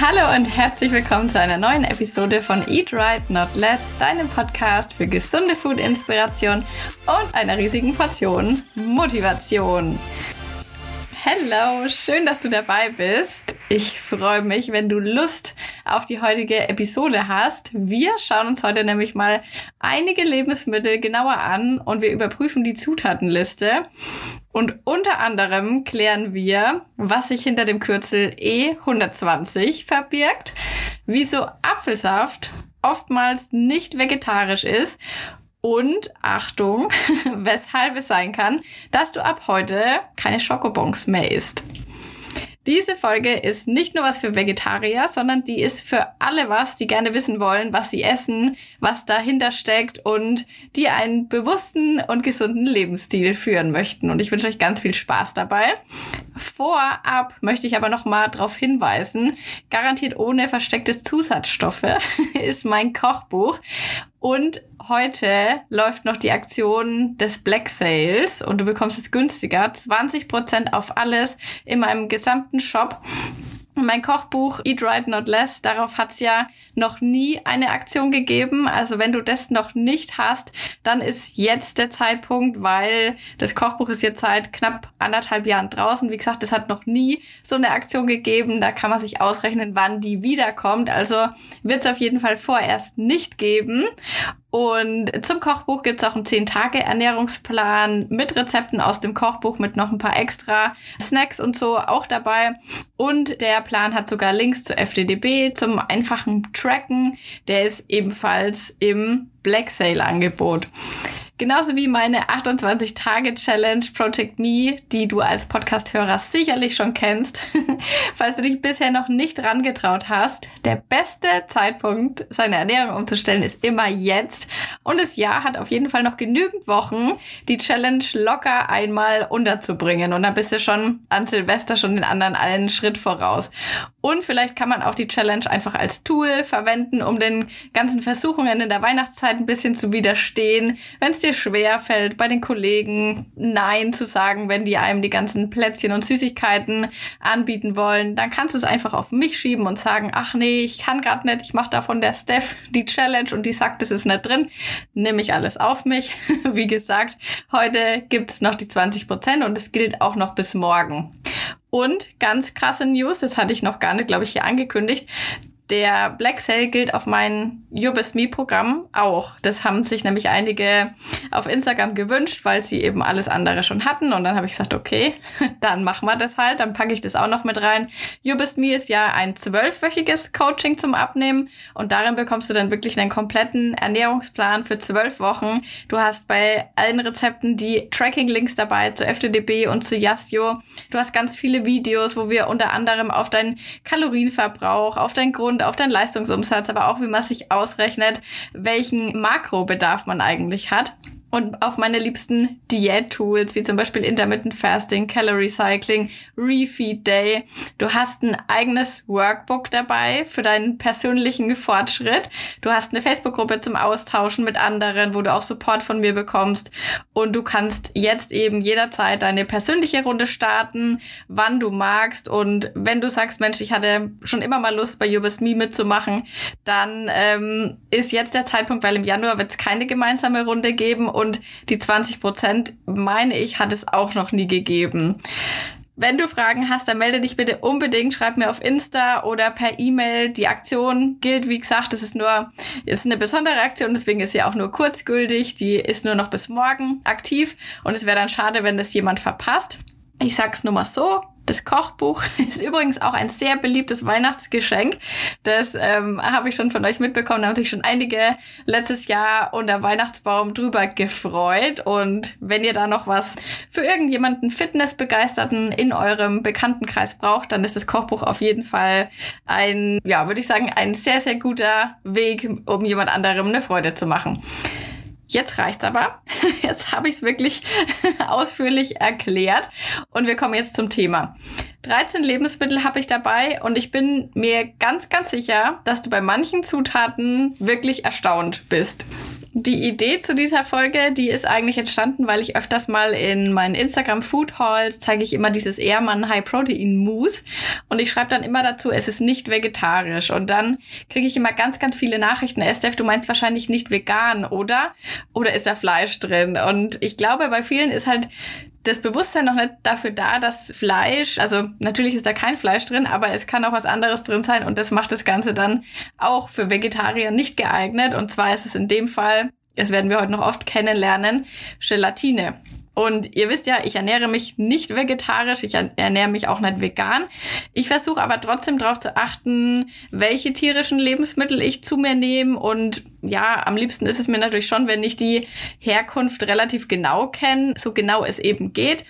Hallo und herzlich willkommen zu einer neuen Episode von Eat Right Not Less, deinem Podcast für gesunde Food-Inspiration und einer riesigen Portion Motivation. Hello, schön, dass du dabei bist. Ich freue mich, wenn du Lust auf die heutige Episode hast. Wir schauen uns heute nämlich mal einige Lebensmittel genauer an und wir überprüfen die Zutatenliste. Und unter anderem klären wir, was sich hinter dem Kürzel E120 verbirgt, wieso Apfelsaft oftmals nicht vegetarisch ist und Achtung, weshalb es sein kann, dass du ab heute keine Schokobons mehr isst. Diese Folge ist nicht nur was für Vegetarier, sondern die ist für alle was, die gerne wissen wollen, was sie essen, was dahinter steckt und die einen bewussten und gesunden Lebensstil führen möchten. Und ich wünsche euch ganz viel Spaß dabei. Vorab möchte ich aber noch mal darauf hinweisen, garantiert ohne verstecktes Zusatzstoffe ist mein Kochbuch und heute läuft noch die Aktion des Black Sales und du bekommst es günstiger. 20% auf alles in meinem gesamten Shop. Mein Kochbuch Eat Right Not Less, darauf hat's ja noch nie eine Aktion gegeben. Also wenn du das noch nicht hast, dann ist jetzt der Zeitpunkt, weil das Kochbuch ist jetzt seit knapp anderthalb Jahren draußen. Wie gesagt, es hat noch nie so eine Aktion gegeben. Da kann man sich ausrechnen, wann die wiederkommt. Also wird es auf jeden Fall vorerst nicht geben. Und zum Kochbuch gibt's auch einen 10-Tage-Ernährungsplan mit Rezepten aus dem Kochbuch, mit noch ein paar extra Snacks und so auch dabei. Und der Plan hat sogar Links zu FDDB, zum einfachen Tracken. Der ist ebenfalls im Black Sale Angebot. Genauso wie meine 28-Tage-Challenge Project Me, die du als Podcast-Hörer sicherlich schon kennst. Falls du dich bisher noch nicht rangetraut hast, der beste Zeitpunkt, seine Ernährung umzustellen, ist immer jetzt. Und das Jahr hat auf jeden Fall noch genügend Wochen, die Challenge locker einmal unterzubringen. Und dann bist du schon an Silvester schon den anderen allen Schritt voraus. Und vielleicht kann man auch die Challenge einfach als Tool verwenden, um den ganzen Versuchungen in der Weihnachtszeit ein bisschen zu widerstehen. Wenn es dir schwer fällt, bei den Kollegen Nein zu sagen, wenn die einem die ganzen Plätzchen und Süßigkeiten anbieten wollen, dann kannst du es einfach auf mich schieben und sagen, ach nee, ich kann gerade nicht, ich mache da von der Steph die Challenge und die sagt, es ist nicht drin. Nimm ich alles auf mich. Wie gesagt, heute gibt's noch die 20 Prozent und es gilt auch noch bis morgen. Und ganz krasse News, das hatte ich noch gar nicht, glaube ich, hier angekündigt. Der Black Sale gilt auf mein You Best Me Programm auch. Das haben sich nämlich einige auf Instagram gewünscht, weil sie eben alles andere schon hatten. Und dann habe ich gesagt, okay, dann machen wir das halt. Dann packe ich das auch noch mit rein. You Me ist ja ein zwölfwöchiges Coaching zum Abnehmen. Und darin bekommst du dann wirklich einen kompletten Ernährungsplan für zwölf Wochen. Du hast bei allen Rezepten die Tracking-Links dabei zu FDDB und zu Yasio. Du hast ganz viele Videos, wo wir unter anderem auf deinen Kalorienverbrauch, auf deinen Grund und auf deinen Leistungsumsatz, aber auch wie man sich ausrechnet, welchen Makrobedarf man eigentlich hat und auf meine liebsten Diät-Tools, wie zum Beispiel Intermittent Fasting, Calorie Cycling, Refeed Day. Du hast ein eigenes Workbook dabei für deinen persönlichen Fortschritt. Du hast eine Facebook-Gruppe zum Austauschen mit anderen, wo du auch Support von mir bekommst. Und du kannst jetzt eben jederzeit deine persönliche Runde starten, wann du magst. Und wenn du sagst, Mensch, ich hatte schon immer mal Lust, bei Best Me mitzumachen, dann ähm, ist jetzt der Zeitpunkt, weil im Januar wird es keine gemeinsame Runde geben und die 20 Prozent, meine ich, hat es auch noch nie gegeben. Wenn du Fragen hast, dann melde dich bitte unbedingt, schreib mir auf Insta oder per E-Mail. Die Aktion gilt, wie gesagt, das ist nur, ist eine besondere Aktion, deswegen ist sie auch nur kurzgültig. Die ist nur noch bis morgen aktiv und es wäre dann schade, wenn das jemand verpasst. Ich sag's nur mal so, das Kochbuch ist übrigens auch ein sehr beliebtes Weihnachtsgeschenk. Das ähm, habe ich schon von euch mitbekommen. Da haben sich schon einige letztes Jahr unter Weihnachtsbaum drüber gefreut. Und wenn ihr da noch was für irgendjemanden Fitnessbegeisterten in eurem Bekanntenkreis braucht, dann ist das Kochbuch auf jeden Fall ein, ja, würde ich sagen, ein sehr, sehr guter Weg, um jemand anderem eine Freude zu machen. Jetzt reicht's aber. Jetzt habe ich es wirklich ausführlich erklärt und wir kommen jetzt zum Thema. 13 Lebensmittel habe ich dabei und ich bin mir ganz, ganz sicher, dass du bei manchen Zutaten wirklich erstaunt bist. Die Idee zu dieser Folge, die ist eigentlich entstanden, weil ich öfters mal in meinen Instagram Food Halls zeige ich immer dieses Ehrmann High Protein Mousse und ich schreibe dann immer dazu, es ist nicht vegetarisch und dann kriege ich immer ganz, ganz viele Nachrichten. Estef, du meinst wahrscheinlich nicht vegan, oder? Oder ist da Fleisch drin? Und ich glaube, bei vielen ist halt das Bewusstsein noch nicht dafür da, dass Fleisch, also natürlich ist da kein Fleisch drin, aber es kann auch was anderes drin sein und das macht das Ganze dann auch für Vegetarier nicht geeignet. Und zwar ist es in dem Fall, das werden wir heute noch oft kennenlernen, Gelatine. Und ihr wisst ja, ich ernähre mich nicht vegetarisch, ich ernähre mich auch nicht vegan. Ich versuche aber trotzdem darauf zu achten, welche tierischen Lebensmittel ich zu mir nehme. Und ja, am liebsten ist es mir natürlich schon, wenn ich die Herkunft relativ genau kenne, so genau es eben geht.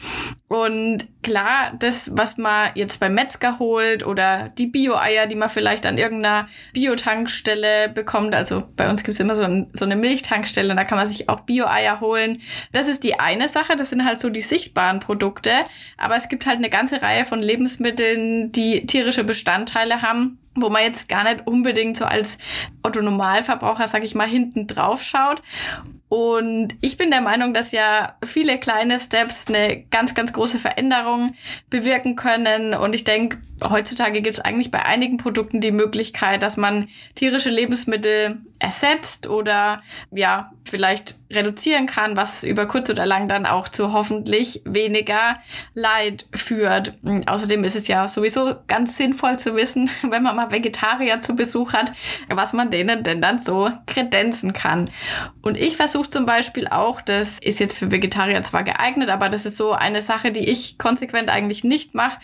Und klar, das, was man jetzt beim Metzger holt oder die Bio-Eier, die man vielleicht an irgendeiner Biotankstelle bekommt. Also bei uns gibt's immer so, ein, so eine Milchtankstelle, da kann man sich auch Bio-Eier holen. Das ist die eine Sache, das sind halt so die sichtbaren Produkte. Aber es gibt halt eine ganze Reihe von Lebensmitteln, die tierische Bestandteile haben wo man jetzt gar nicht unbedingt so als Otto Normalverbraucher, sag ich mal, hinten drauf schaut. Und ich bin der Meinung, dass ja viele kleine Steps eine ganz, ganz große Veränderung bewirken können. Und ich denke, heutzutage gibt es eigentlich bei einigen Produkten die Möglichkeit, dass man tierische Lebensmittel ersetzt oder ja, vielleicht reduzieren kann, was über kurz oder lang dann auch zu hoffentlich weniger Leid führt. Außerdem ist es ja sowieso ganz sinnvoll zu wissen, wenn man mal Vegetarier zu Besuch hat, was man denen denn dann so kredenzen kann. Und ich versuche zum Beispiel auch, das ist jetzt für Vegetarier zwar geeignet, aber das ist so eine Sache, die ich konsequent eigentlich nicht mache,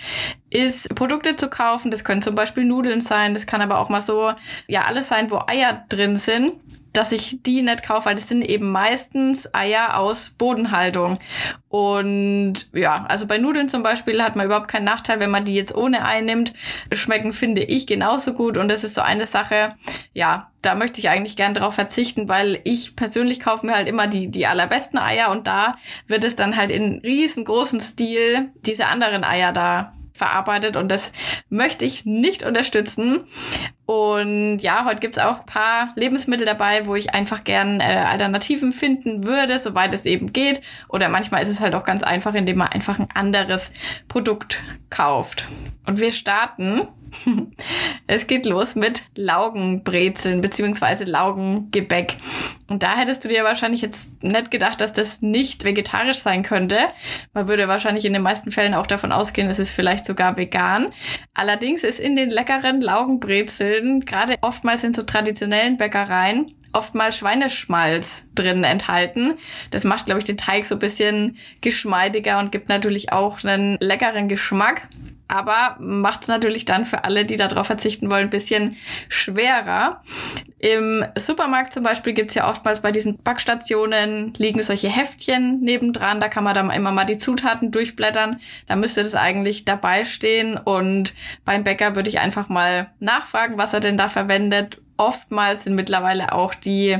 ist Produkte zu kaufen. Das können zum Beispiel Nudeln sein, das kann aber auch mal so, ja, alles sein, wo Eier drin sind dass ich die nicht kaufe, weil das sind eben meistens Eier aus Bodenhaltung. Und ja, also bei Nudeln zum Beispiel hat man überhaupt keinen Nachteil, wenn man die jetzt ohne Ei nimmt. Schmecken finde ich genauso gut und das ist so eine Sache, ja, da möchte ich eigentlich gern drauf verzichten, weil ich persönlich kaufe mir halt immer die, die allerbesten Eier und da wird es dann halt in riesengroßem Stil diese anderen Eier da verarbeitet und das möchte ich nicht unterstützen. Und ja, heute gibt's auch paar Lebensmittel dabei, wo ich einfach gern äh, Alternativen finden würde, soweit es eben geht. Oder manchmal ist es halt auch ganz einfach, indem man einfach ein anderes Produkt kauft. Und wir starten es geht los mit Laugenbrezeln beziehungsweise Laugengebäck. Und da hättest du dir wahrscheinlich jetzt nicht gedacht, dass das nicht vegetarisch sein könnte. Man würde wahrscheinlich in den meisten Fällen auch davon ausgehen, es ist vielleicht sogar vegan. Allerdings ist in den leckeren Laugenbrezeln, gerade oftmals in so traditionellen Bäckereien, oftmals Schweineschmalz drin enthalten. Das macht, glaube ich, den Teig so ein bisschen geschmeidiger und gibt natürlich auch einen leckeren Geschmack aber macht es natürlich dann für alle, die darauf verzichten wollen, ein bisschen schwerer. Im Supermarkt zum Beispiel gibt's ja oftmals bei diesen Backstationen liegen solche Heftchen nebendran, da kann man dann immer mal die Zutaten durchblättern. Da müsste das eigentlich dabei stehen und beim Bäcker würde ich einfach mal nachfragen, was er denn da verwendet. Oftmals sind mittlerweile auch die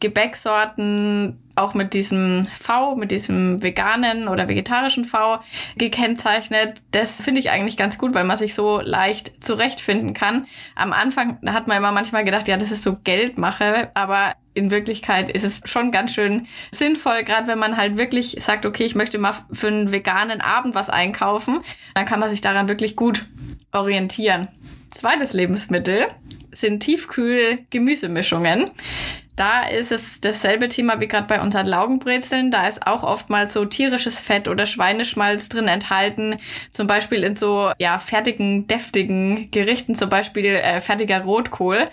Gebäcksorten auch mit diesem V, mit diesem veganen oder vegetarischen V gekennzeichnet. Das finde ich eigentlich ganz gut, weil man sich so leicht zurechtfinden kann. Am Anfang hat man immer manchmal gedacht, ja, das ist so Geldmache, aber in Wirklichkeit ist es schon ganz schön sinnvoll, gerade wenn man halt wirklich sagt, okay, ich möchte mal für einen veganen Abend was einkaufen, dann kann man sich daran wirklich gut orientieren. Zweites Lebensmittel sind Tiefkühl-Gemüsemischungen. Da ist es dasselbe Thema wie gerade bei unseren Laugenbrezeln. Da ist auch oftmals so tierisches Fett oder Schweineschmalz drin enthalten. Zum Beispiel in so ja fertigen, deftigen Gerichten, zum Beispiel äh, fertiger Rotkohl.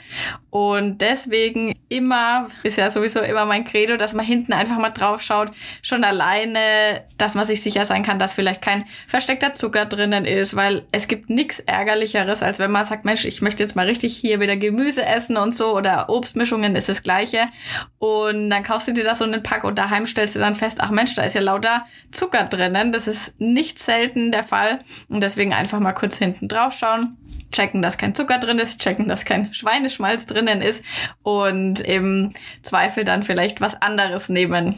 Und deswegen immer, ist ja sowieso immer mein Credo, dass man hinten einfach mal drauf schaut. Schon alleine, dass man sich sicher sein kann, dass vielleicht kein versteckter Zucker drinnen ist, weil es gibt nichts Ärgerlicheres, als wenn man sagt, Mensch, ich möchte jetzt mal richtig hier wieder Gemüse essen und so oder Obstmischungen ist das gleiche gleiche. Und dann kaufst du dir das so einen Pack und daheim stellst du dann fest, ach Mensch, da ist ja lauter Zucker drinnen. Das ist nicht selten der Fall. Und deswegen einfach mal kurz hinten drauf schauen checken, dass kein Zucker drin ist, checken, dass kein Schweineschmalz drinnen ist und im Zweifel dann vielleicht was anderes nehmen.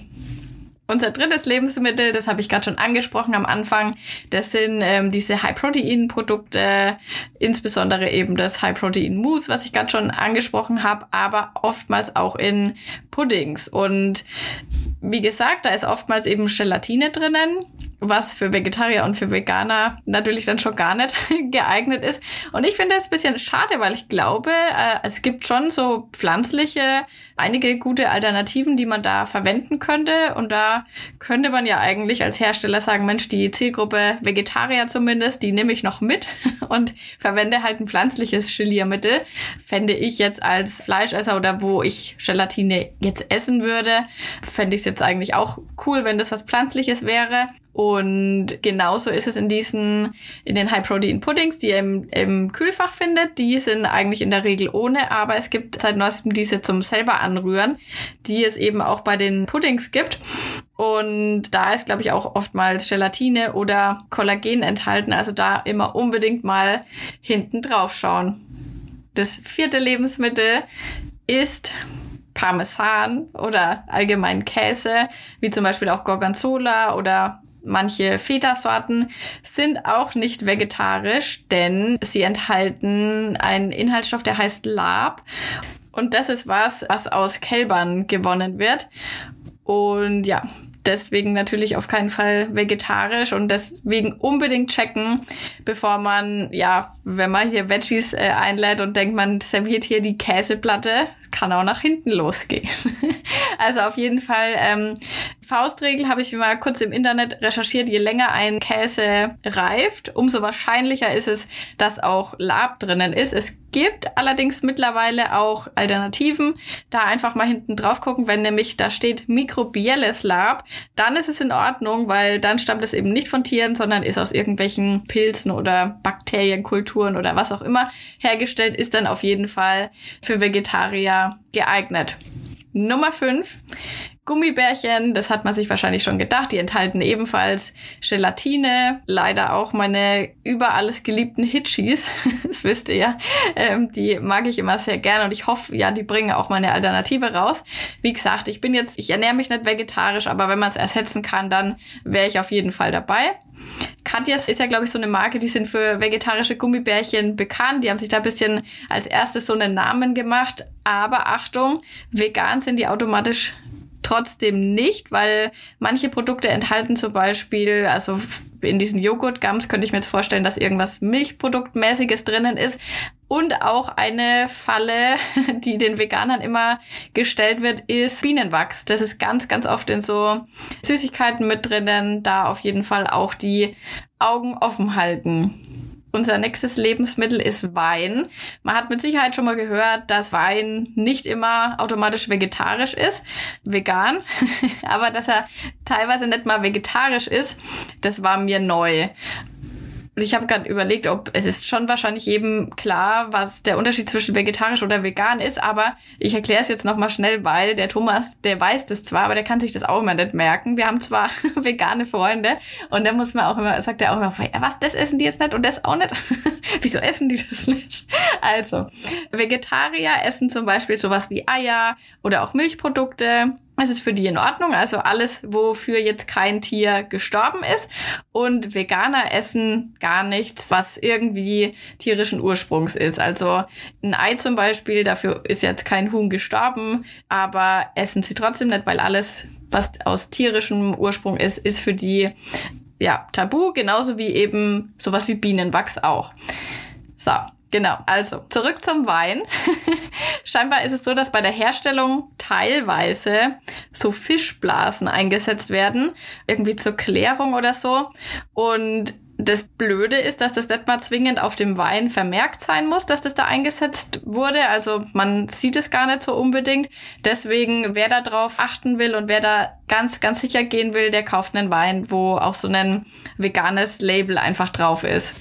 Unser drittes Lebensmittel, das habe ich gerade schon angesprochen am Anfang, das sind ähm, diese High-Protein-Produkte, insbesondere eben das High-Protein-Mousse, was ich gerade schon angesprochen habe, aber oftmals auch in Puddings. Und wie gesagt, da ist oftmals eben Gelatine drinnen was für Vegetarier und für Veganer natürlich dann schon gar nicht geeignet ist. Und ich finde das ein bisschen schade, weil ich glaube, äh, es gibt schon so pflanzliche, einige gute Alternativen, die man da verwenden könnte. Und da könnte man ja eigentlich als Hersteller sagen, Mensch, die Zielgruppe Vegetarier zumindest, die nehme ich noch mit und verwende halt ein pflanzliches Geliermittel. Fände ich jetzt als Fleischesser oder wo ich Gelatine jetzt essen würde, fände ich es jetzt eigentlich auch cool, wenn das was Pflanzliches wäre. Und genauso ist es in diesen, in den High-Protein-Puddings, die ihr im, im Kühlfach findet. Die sind eigentlich in der Regel ohne, aber es gibt seit neuestem diese zum selber anrühren, die es eben auch bei den Puddings gibt. Und da ist, glaube ich, auch oftmals Gelatine oder Kollagen enthalten. Also da immer unbedingt mal hinten drauf schauen. Das vierte Lebensmittel ist Parmesan oder allgemein Käse, wie zum Beispiel auch Gorgonzola oder Manche Feta-Sorten sind auch nicht vegetarisch, denn sie enthalten einen Inhaltsstoff, der heißt Lab. Und das ist was, was aus Kälbern gewonnen wird. Und ja, deswegen natürlich auf keinen Fall vegetarisch und deswegen unbedingt checken, bevor man, ja, wenn man hier Veggies äh, einlädt und denkt, man serviert hier die Käseplatte, kann auch nach hinten losgehen. also auf jeden Fall ähm, Faustregel habe ich mal kurz im Internet recherchiert, je länger ein Käse reift, umso wahrscheinlicher ist es, dass auch Lab drinnen ist. Es gibt allerdings mittlerweile auch Alternativen. Da einfach mal hinten drauf gucken, wenn nämlich da steht mikrobielles Lab, dann ist es in Ordnung, weil dann stammt es eben nicht von Tieren, sondern ist aus irgendwelchen Pilzen oder Bakterienkulturen oder was auch immer hergestellt, ist dann auf jeden Fall für Vegetarier geeignet. Nummer 5. Gummibärchen, das hat man sich wahrscheinlich schon gedacht, die enthalten ebenfalls Gelatine, leider auch meine über alles geliebten Hitchis, das wisst ihr ja, ähm, die mag ich immer sehr gerne und ich hoffe, ja, die bringen auch mal eine Alternative raus. Wie gesagt, ich bin jetzt, ich ernähre mich nicht vegetarisch, aber wenn man es ersetzen kann, dann wäre ich auf jeden Fall dabei. Katjas ist ja, glaube ich, so eine Marke, die sind für vegetarische Gummibärchen bekannt. Die haben sich da ein bisschen als erstes so einen Namen gemacht. Aber Achtung, vegan sind die automatisch trotzdem nicht, weil manche Produkte enthalten zum Beispiel, also in diesen Joghurt-Gums könnte ich mir jetzt vorstellen, dass irgendwas Milchproduktmäßiges drinnen ist. Und auch eine Falle, die den Veganern immer gestellt wird, ist Bienenwachs. Das ist ganz, ganz oft in so Süßigkeiten mit drinnen. Da auf jeden Fall auch die Augen offen halten. Unser nächstes Lebensmittel ist Wein. Man hat mit Sicherheit schon mal gehört, dass Wein nicht immer automatisch vegetarisch ist, vegan, aber dass er teilweise nicht mal vegetarisch ist, das war mir neu ich habe gerade überlegt, ob es ist schon wahrscheinlich jedem klar, was der Unterschied zwischen vegetarisch oder vegan ist, aber ich erkläre es jetzt nochmal schnell, weil der Thomas, der weiß das zwar, aber der kann sich das auch immer nicht merken. Wir haben zwar vegane Freunde und der muss man auch immer, sagt er auch immer, was, das essen die jetzt nicht und das auch nicht? Wieso essen die das nicht? Also, Vegetarier essen zum Beispiel sowas wie Eier oder auch Milchprodukte es ist für die in Ordnung, also alles, wofür jetzt kein Tier gestorben ist. Und Veganer essen gar nichts, was irgendwie tierischen Ursprungs ist. Also ein Ei zum Beispiel, dafür ist jetzt kein Huhn gestorben, aber essen sie trotzdem nicht, weil alles, was aus tierischem Ursprung ist, ist für die ja tabu, genauso wie eben sowas wie Bienenwachs auch. So, Genau, also zurück zum Wein. Scheinbar ist es so, dass bei der Herstellung teilweise so Fischblasen eingesetzt werden, irgendwie zur Klärung oder so. Und das Blöde ist, dass das nicht mal zwingend auf dem Wein vermerkt sein muss, dass das da eingesetzt wurde. Also man sieht es gar nicht so unbedingt. Deswegen, wer da drauf achten will und wer da ganz, ganz sicher gehen will, der kauft einen Wein, wo auch so ein veganes Label einfach drauf ist.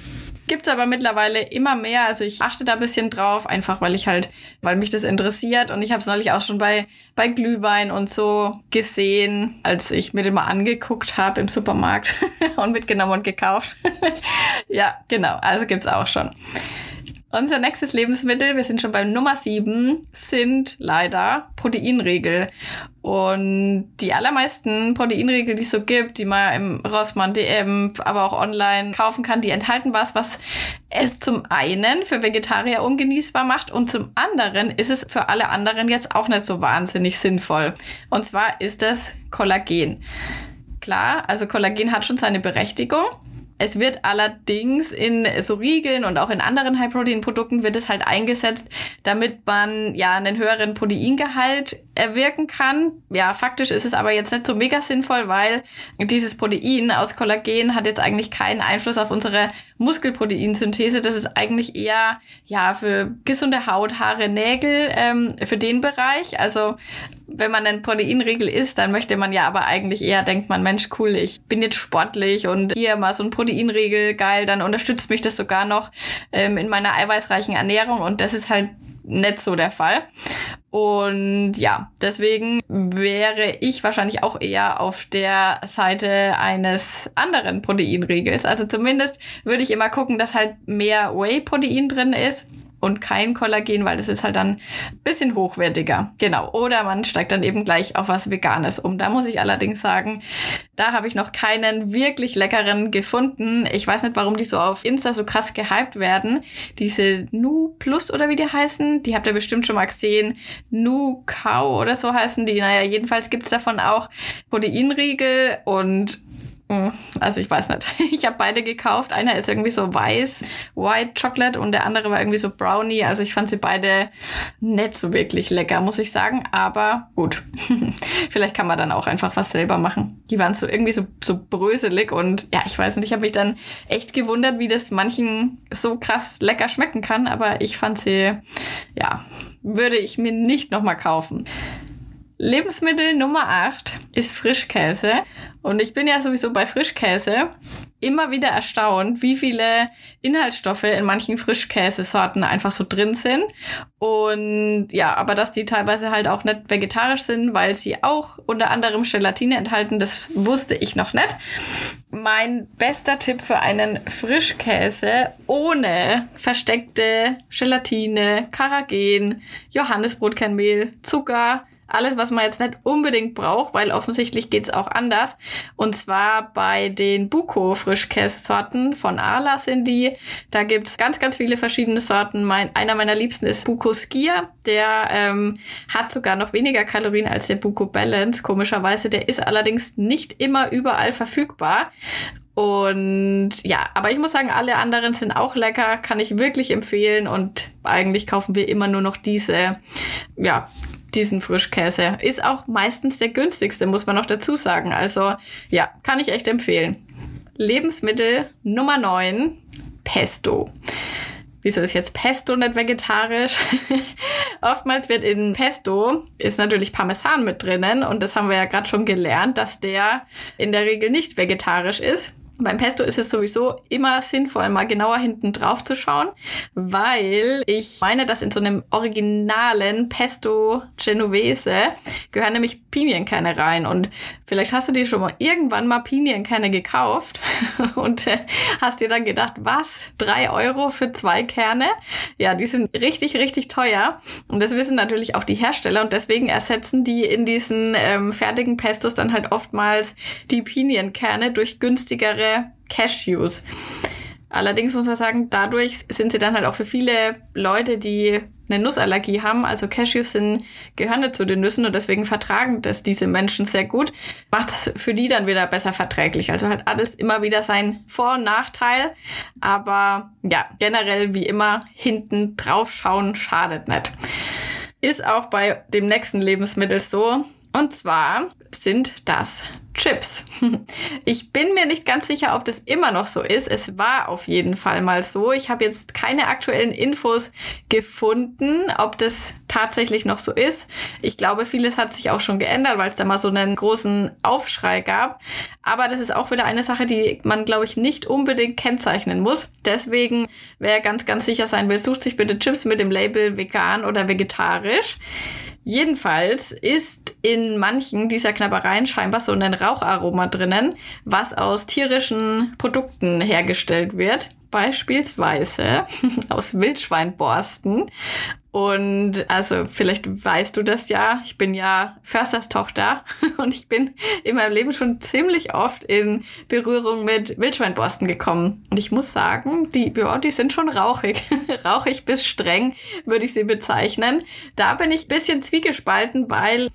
Gibt's aber mittlerweile immer mehr. Also ich achte da ein bisschen drauf, einfach weil ich halt, weil mich das interessiert. Und ich habe es neulich auch schon bei, bei Glühwein und so gesehen, als ich mir den mal angeguckt habe im Supermarkt und mitgenommen und gekauft. ja, genau. Also gibt's auch schon. Unser nächstes Lebensmittel, wir sind schon beim Nummer 7, sind leider Proteinriegel. Und die allermeisten Proteinriegel, die es so gibt, die man im Rossmann DM, aber auch online kaufen kann, die enthalten was, was es zum einen für Vegetarier ungenießbar macht und zum anderen ist es für alle anderen jetzt auch nicht so wahnsinnig sinnvoll. Und zwar ist das Kollagen. Klar, also Kollagen hat schon seine Berechtigung. Es wird allerdings in so Riegeln und auch in anderen High-Protein-Produkten wird es halt eingesetzt, damit man ja einen höheren Proteingehalt erwirken kann. Ja, faktisch ist es aber jetzt nicht so mega sinnvoll, weil dieses Protein aus Kollagen hat jetzt eigentlich keinen Einfluss auf unsere Muskelproteinsynthese. Das ist eigentlich eher ja für gesunde Haut, Haare, Nägel, ähm, für den Bereich. Also wenn man einen Proteinriegel isst, dann möchte man ja aber eigentlich eher, denkt man, Mensch, cool, ich bin jetzt sportlich und hier mal so ein Proteinriegel, geil, dann unterstützt mich das sogar noch ähm, in meiner eiweißreichen Ernährung und das ist halt nicht so der Fall. Und ja, deswegen wäre ich wahrscheinlich auch eher auf der Seite eines anderen Proteinriegels. Also zumindest würde ich immer gucken, dass halt mehr Whey-Protein drin ist und kein Kollagen, weil das ist halt dann ein bisschen hochwertiger. Genau. Oder man steigt dann eben gleich auf was Veganes um. Da muss ich allerdings sagen, da habe ich noch keinen wirklich leckeren gefunden. Ich weiß nicht, warum die so auf Insta so krass gehypt werden. Diese Nu Plus oder wie die heißen, die habt ihr bestimmt schon mal gesehen. Nu Cow oder so heißen die. Naja, jedenfalls gibt's davon auch Proteinriegel und also ich weiß nicht. Ich habe beide gekauft. Einer ist irgendwie so weiß, White Chocolate und der andere war irgendwie so Brownie. Also ich fand sie beide nicht so wirklich lecker, muss ich sagen. Aber gut. Vielleicht kann man dann auch einfach was selber machen. Die waren so irgendwie so, so bröselig und ja, ich weiß nicht. Ich habe mich dann echt gewundert, wie das manchen so krass lecker schmecken kann. Aber ich fand sie, ja, würde ich mir nicht nochmal kaufen. Lebensmittel Nummer 8 ist Frischkäse. Und ich bin ja sowieso bei Frischkäse immer wieder erstaunt, wie viele Inhaltsstoffe in manchen Frischkäsesorten einfach so drin sind. Und ja, aber dass die teilweise halt auch nicht vegetarisch sind, weil sie auch unter anderem Gelatine enthalten, das wusste ich noch nicht. Mein bester Tipp für einen Frischkäse ohne versteckte Gelatine, Karagen, Johannesbrotkernmehl, Zucker, alles, was man jetzt nicht unbedingt braucht, weil offensichtlich geht's auch anders. Und zwar bei den Buko Frischkäsesorten von Arla sind die. Da gibt's ganz, ganz viele verschiedene Sorten. Mein, einer meiner liebsten ist Buko Skier. Der ähm, hat sogar noch weniger Kalorien als der Buko Balance. Komischerweise, der ist allerdings nicht immer überall verfügbar. Und ja, aber ich muss sagen, alle anderen sind auch lecker, kann ich wirklich empfehlen und eigentlich kaufen wir immer nur noch diese, ja, diesen Frischkäse. Ist auch meistens der günstigste, muss man noch dazu sagen. Also ja, kann ich echt empfehlen. Lebensmittel Nummer 9, Pesto. Wieso ist jetzt Pesto nicht vegetarisch? Oftmals wird in Pesto ist natürlich Parmesan mit drinnen und das haben wir ja gerade schon gelernt, dass der in der Regel nicht vegetarisch ist. Beim Pesto ist es sowieso immer sinnvoll, mal genauer hinten drauf zu schauen, weil ich meine, dass in so einem originalen Pesto Genovese gehören nämlich Pinienkerne rein. Und vielleicht hast du dir schon mal irgendwann mal Pinienkerne gekauft und äh, hast dir dann gedacht, was? Drei Euro für zwei Kerne? Ja, die sind richtig, richtig teuer. Und das wissen natürlich auch die Hersteller und deswegen ersetzen die in diesen ähm, fertigen Pestos dann halt oftmals die Pinienkerne durch günstigere Cashews. Allerdings muss man sagen, dadurch sind sie dann halt auch für viele Leute, die eine Nussallergie haben, also Cashews sind, gehören zu den Nüssen und deswegen vertragen das diese Menschen sehr gut, macht es für die dann wieder besser verträglich. Also hat alles immer wieder sein Vor- und Nachteil, aber ja, generell wie immer hinten drauf schauen schadet nicht. Ist auch bei dem nächsten Lebensmittel so, und zwar sind das Chips. Ich bin mir nicht ganz sicher, ob das immer noch so ist. Es war auf jeden Fall mal so. Ich habe jetzt keine aktuellen Infos gefunden, ob das tatsächlich noch so ist. Ich glaube, vieles hat sich auch schon geändert, weil es da mal so einen großen Aufschrei gab. Aber das ist auch wieder eine Sache, die man, glaube ich, nicht unbedingt kennzeichnen muss. Deswegen, wer ganz, ganz sicher sein will, sucht sich bitte Chips mit dem Label vegan oder vegetarisch. Jedenfalls ist in manchen dieser Knabbereien scheinbar so ein Raucharoma drinnen, was aus tierischen Produkten hergestellt wird. Beispielsweise aus Wildschweinborsten. Und also vielleicht weißt du das ja, ich bin ja Försterstochter und ich bin in meinem Leben schon ziemlich oft in Berührung mit Wildschweinborsten gekommen. Und ich muss sagen, die, ja, die sind schon rauchig. rauchig bis streng würde ich sie bezeichnen. Da bin ich bisschen zwiegespalten, weil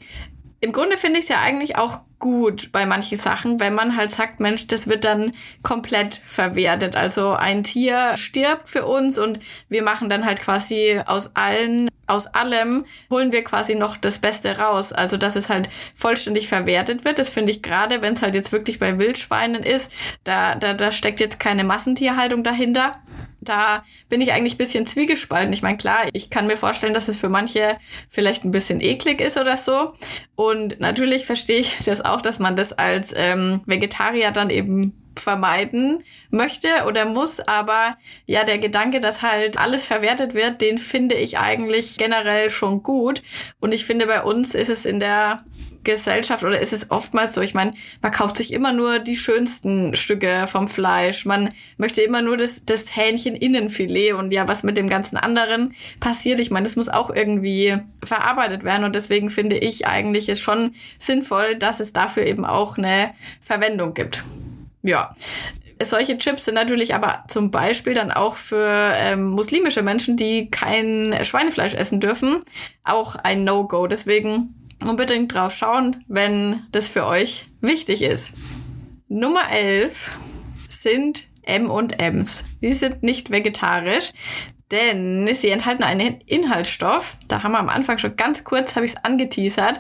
im Grunde finde ich es ja eigentlich auch gut bei manchen Sachen, wenn man halt sagt, Mensch, das wird dann komplett verwertet. Also ein Tier stirbt für uns und wir machen dann halt quasi aus allen, aus allem holen wir quasi noch das Beste raus. Also dass es halt vollständig verwertet wird. Das finde ich gerade, wenn es halt jetzt wirklich bei Wildschweinen ist, da, da, da steckt jetzt keine Massentierhaltung dahinter da bin ich eigentlich bisschen zwiegespalten. Ich meine, klar, ich kann mir vorstellen, dass es für manche vielleicht ein bisschen eklig ist oder so. Und natürlich verstehe ich das auch, dass man das als ähm, Vegetarier dann eben vermeiden möchte oder muss, aber ja, der Gedanke, dass halt alles verwertet wird, den finde ich eigentlich generell schon gut. Und ich finde, bei uns ist es in der Gesellschaft oder ist es oftmals so, ich meine, man kauft sich immer nur die schönsten Stücke vom Fleisch, man möchte immer nur das, das Hähnchen Innenfilet und ja, was mit dem ganzen anderen passiert, ich meine, das muss auch irgendwie verarbeitet werden und deswegen finde ich eigentlich ist schon sinnvoll, dass es dafür eben auch eine Verwendung gibt. Ja, solche Chips sind natürlich aber zum Beispiel dann auch für ähm, muslimische Menschen, die kein Schweinefleisch essen dürfen, auch ein No-Go. Deswegen unbedingt drauf schauen, wenn das für euch wichtig ist. Nummer 11 sind M&Ms. Die sind nicht vegetarisch, denn sie enthalten einen Inhaltsstoff, da haben wir am Anfang schon ganz kurz, habe ich es angeteasert,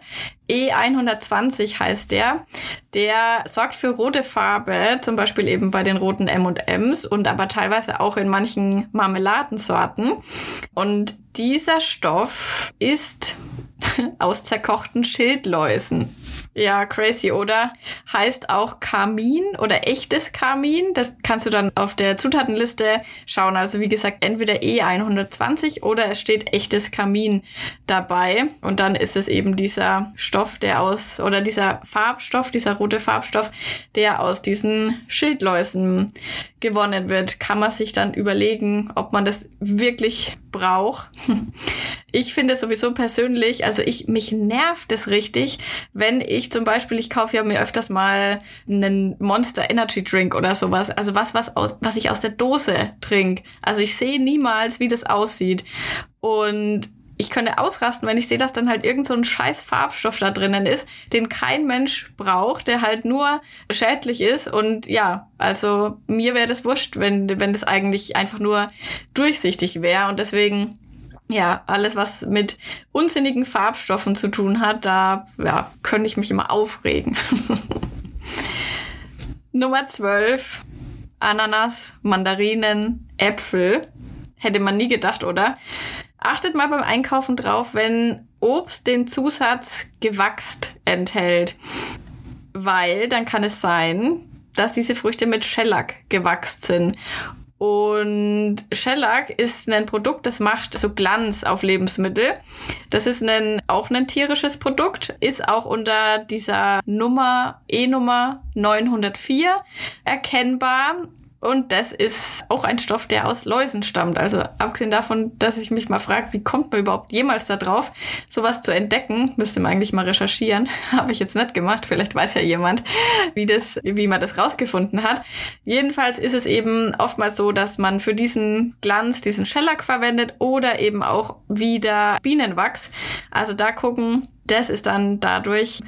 E120 heißt der. Der sorgt für rote Farbe, zum Beispiel eben bei den roten M&Ms und aber teilweise auch in manchen Marmeladensorten. Und dieser Stoff ist aus zerkochten Schildläusen. Ja, crazy, oder? Heißt auch Karmin oder echtes Karmin. Das kannst du dann auf der Zutatenliste schauen. Also wie gesagt, entweder E120 oder es steht echtes Karmin dabei. Und dann ist es eben dieser Stoff, der aus, oder dieser Farbstoff, dieser rote Farbstoff, der aus diesen Schildläusen gewonnen wird. Kann man sich dann überlegen, ob man das wirklich braucht. Ich finde sowieso persönlich, also ich, mich nervt es richtig, wenn ich zum Beispiel, ich kaufe ja mir öfters mal einen Monster Energy Drink oder sowas, also was, was aus, was ich aus der Dose trinke. Also ich sehe niemals, wie das aussieht. Und ich könnte ausrasten, wenn ich sehe, dass dann halt irgend so ein scheiß Farbstoff da drinnen ist, den kein Mensch braucht, der halt nur schädlich ist. Und ja, also mir wäre das wurscht, wenn, wenn das eigentlich einfach nur durchsichtig wäre. Und deswegen ja, alles, was mit unsinnigen Farbstoffen zu tun hat, da ja, könnte ich mich immer aufregen. Nummer 12. Ananas, Mandarinen, Äpfel. Hätte man nie gedacht, oder? Achtet mal beim Einkaufen drauf, wenn Obst den Zusatz gewachst enthält. Weil dann kann es sein, dass diese Früchte mit Shellac gewachst sind. Und Shellac ist ein Produkt, das macht so Glanz auf Lebensmittel. Das ist ein, auch ein tierisches Produkt, ist auch unter dieser Nummer, E-Nummer 904 erkennbar. Und das ist auch ein Stoff, der aus Läusen stammt. Also abgesehen davon, dass ich mich mal frage, wie kommt man überhaupt jemals da drauf, sowas zu entdecken, müsste man eigentlich mal recherchieren. Habe ich jetzt nicht gemacht. Vielleicht weiß ja jemand, wie das, wie man das rausgefunden hat. Jedenfalls ist es eben oftmals so, dass man für diesen Glanz diesen Shellac verwendet oder eben auch wieder Bienenwachs. Also da gucken, das ist dann dadurch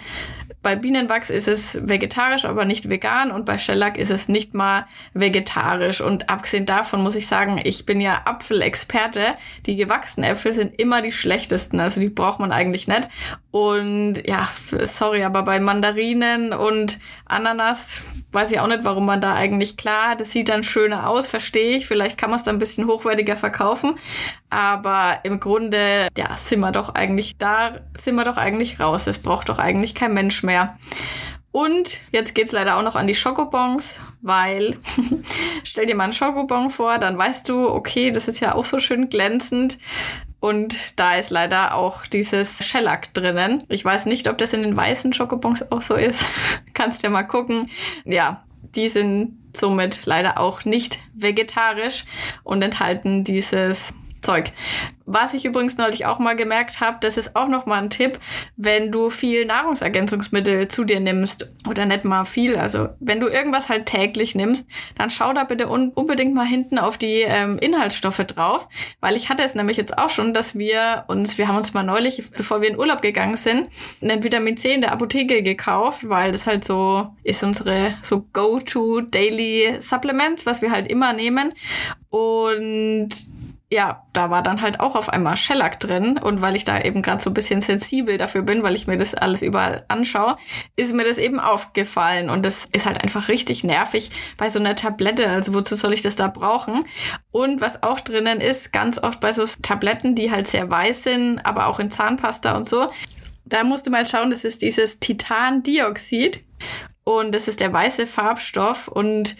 bei Bienenwachs ist es vegetarisch, aber nicht vegan und bei Shellac ist es nicht mal vegetarisch. Und abgesehen davon muss ich sagen, ich bin ja Apfelexperte. Die gewachsenen Äpfel sind immer die schlechtesten, also die braucht man eigentlich nicht. Und ja, sorry, aber bei Mandarinen und Ananas weiß ich auch nicht, warum man da eigentlich klar, das sieht dann schöner aus, verstehe ich. Vielleicht kann man es dann ein bisschen hochwertiger verkaufen. Aber im Grunde, ja, sind wir doch eigentlich da, sind wir doch eigentlich raus. Es braucht doch eigentlich kein Mensch mehr. Und jetzt geht's leider auch noch an die Schokobons, weil stell dir mal einen Schokobon vor, dann weißt du, okay, das ist ja auch so schön glänzend. Und da ist leider auch dieses Shellac drinnen. Ich weiß nicht, ob das in den weißen Schokobons auch so ist. Kannst ja mal gucken. Ja, die sind somit leider auch nicht vegetarisch und enthalten dieses Zeug. Was ich übrigens neulich auch mal gemerkt habe, das ist auch noch mal ein Tipp, wenn du viel Nahrungsergänzungsmittel zu dir nimmst oder nicht mal viel, also wenn du irgendwas halt täglich nimmst, dann schau da bitte un unbedingt mal hinten auf die ähm, Inhaltsstoffe drauf, weil ich hatte es nämlich jetzt auch schon, dass wir uns, wir haben uns mal neulich, bevor wir in Urlaub gegangen sind, einen Vitamin C in der Apotheke gekauft, weil das halt so ist unsere so Go-to Daily Supplements, was wir halt immer nehmen und ja, da war dann halt auch auf einmal Shellac drin. Und weil ich da eben gerade so ein bisschen sensibel dafür bin, weil ich mir das alles überall anschaue, ist mir das eben aufgefallen. Und das ist halt einfach richtig nervig bei so einer Tablette. Also wozu soll ich das da brauchen? Und was auch drinnen ist, ganz oft bei so Tabletten, die halt sehr weiß sind, aber auch in Zahnpasta und so, da musst du mal schauen, das ist dieses Titandioxid. Und das ist der weiße Farbstoff und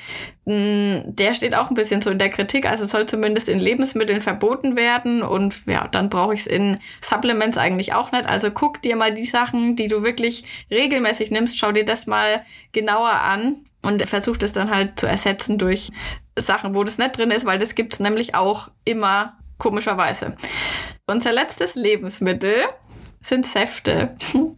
mh, mm, der steht auch ein bisschen so in der Kritik. Also soll zumindest in Lebensmitteln verboten werden. Und ja, dann brauche ich es in Supplements eigentlich auch nicht. Also guck dir mal die Sachen, die du wirklich regelmäßig nimmst, schau dir das mal genauer an und versuch das dann halt zu ersetzen durch Sachen, wo das nicht drin ist, weil das gibt's nämlich auch immer komischerweise. Unser letztes Lebensmittel sind Säfte.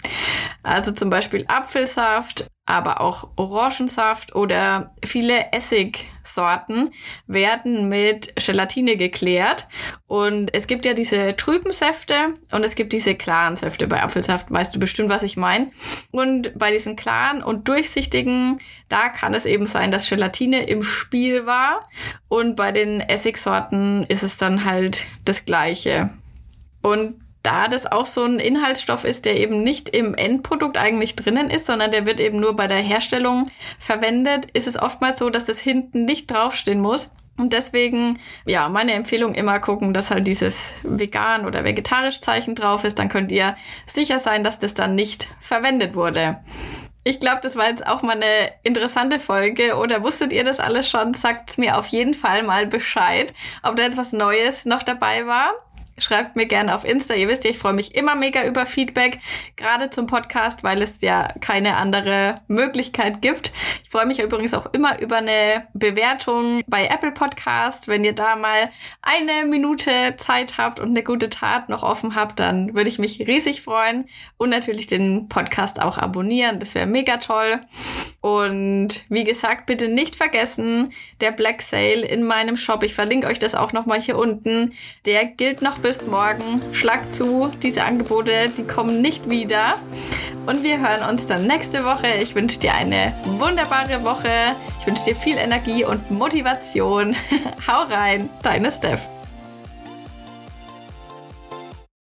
Also zum Beispiel Apfelsaft, aber auch Orangensaft oder viele Essigsorten werden mit Gelatine geklärt. Und es gibt ja diese trüben Säfte und es gibt diese klaren Säfte. Bei Apfelsaft weißt du bestimmt, was ich meine. Und bei diesen klaren und durchsichtigen, da kann es eben sein, dass Gelatine im Spiel war. Und bei den Essigsorten ist es dann halt das Gleiche. Und da das auch so ein Inhaltsstoff ist, der eben nicht im Endprodukt eigentlich drinnen ist, sondern der wird eben nur bei der Herstellung verwendet, ist es oftmals so, dass das hinten nicht draufstehen muss. Und deswegen, ja, meine Empfehlung immer gucken, dass halt dieses vegan oder vegetarisch Zeichen drauf ist. Dann könnt ihr sicher sein, dass das dann nicht verwendet wurde. Ich glaube, das war jetzt auch mal eine interessante Folge. Oder wusstet ihr das alles schon? Sagt's mir auf jeden Fall mal Bescheid, ob da jetzt was Neues noch dabei war. Schreibt mir gerne auf Insta. Ihr wisst ja, ich freue mich immer mega über Feedback, gerade zum Podcast, weil es ja keine andere Möglichkeit gibt. Ich freue mich übrigens auch immer über eine Bewertung bei Apple Podcast. Wenn ihr da mal eine Minute Zeit habt und eine gute Tat noch offen habt, dann würde ich mich riesig freuen. Und natürlich den Podcast auch abonnieren. Das wäre mega toll. Und wie gesagt, bitte nicht vergessen, der Black Sale in meinem Shop. Ich verlinke euch das auch nochmal hier unten. Der gilt noch bis morgen. Schlag zu, diese Angebote, die kommen nicht wieder. Und wir hören uns dann nächste Woche. Ich wünsche dir eine wunderbare Woche. Ich wünsche dir viel Energie und Motivation. Hau rein, deine Steph.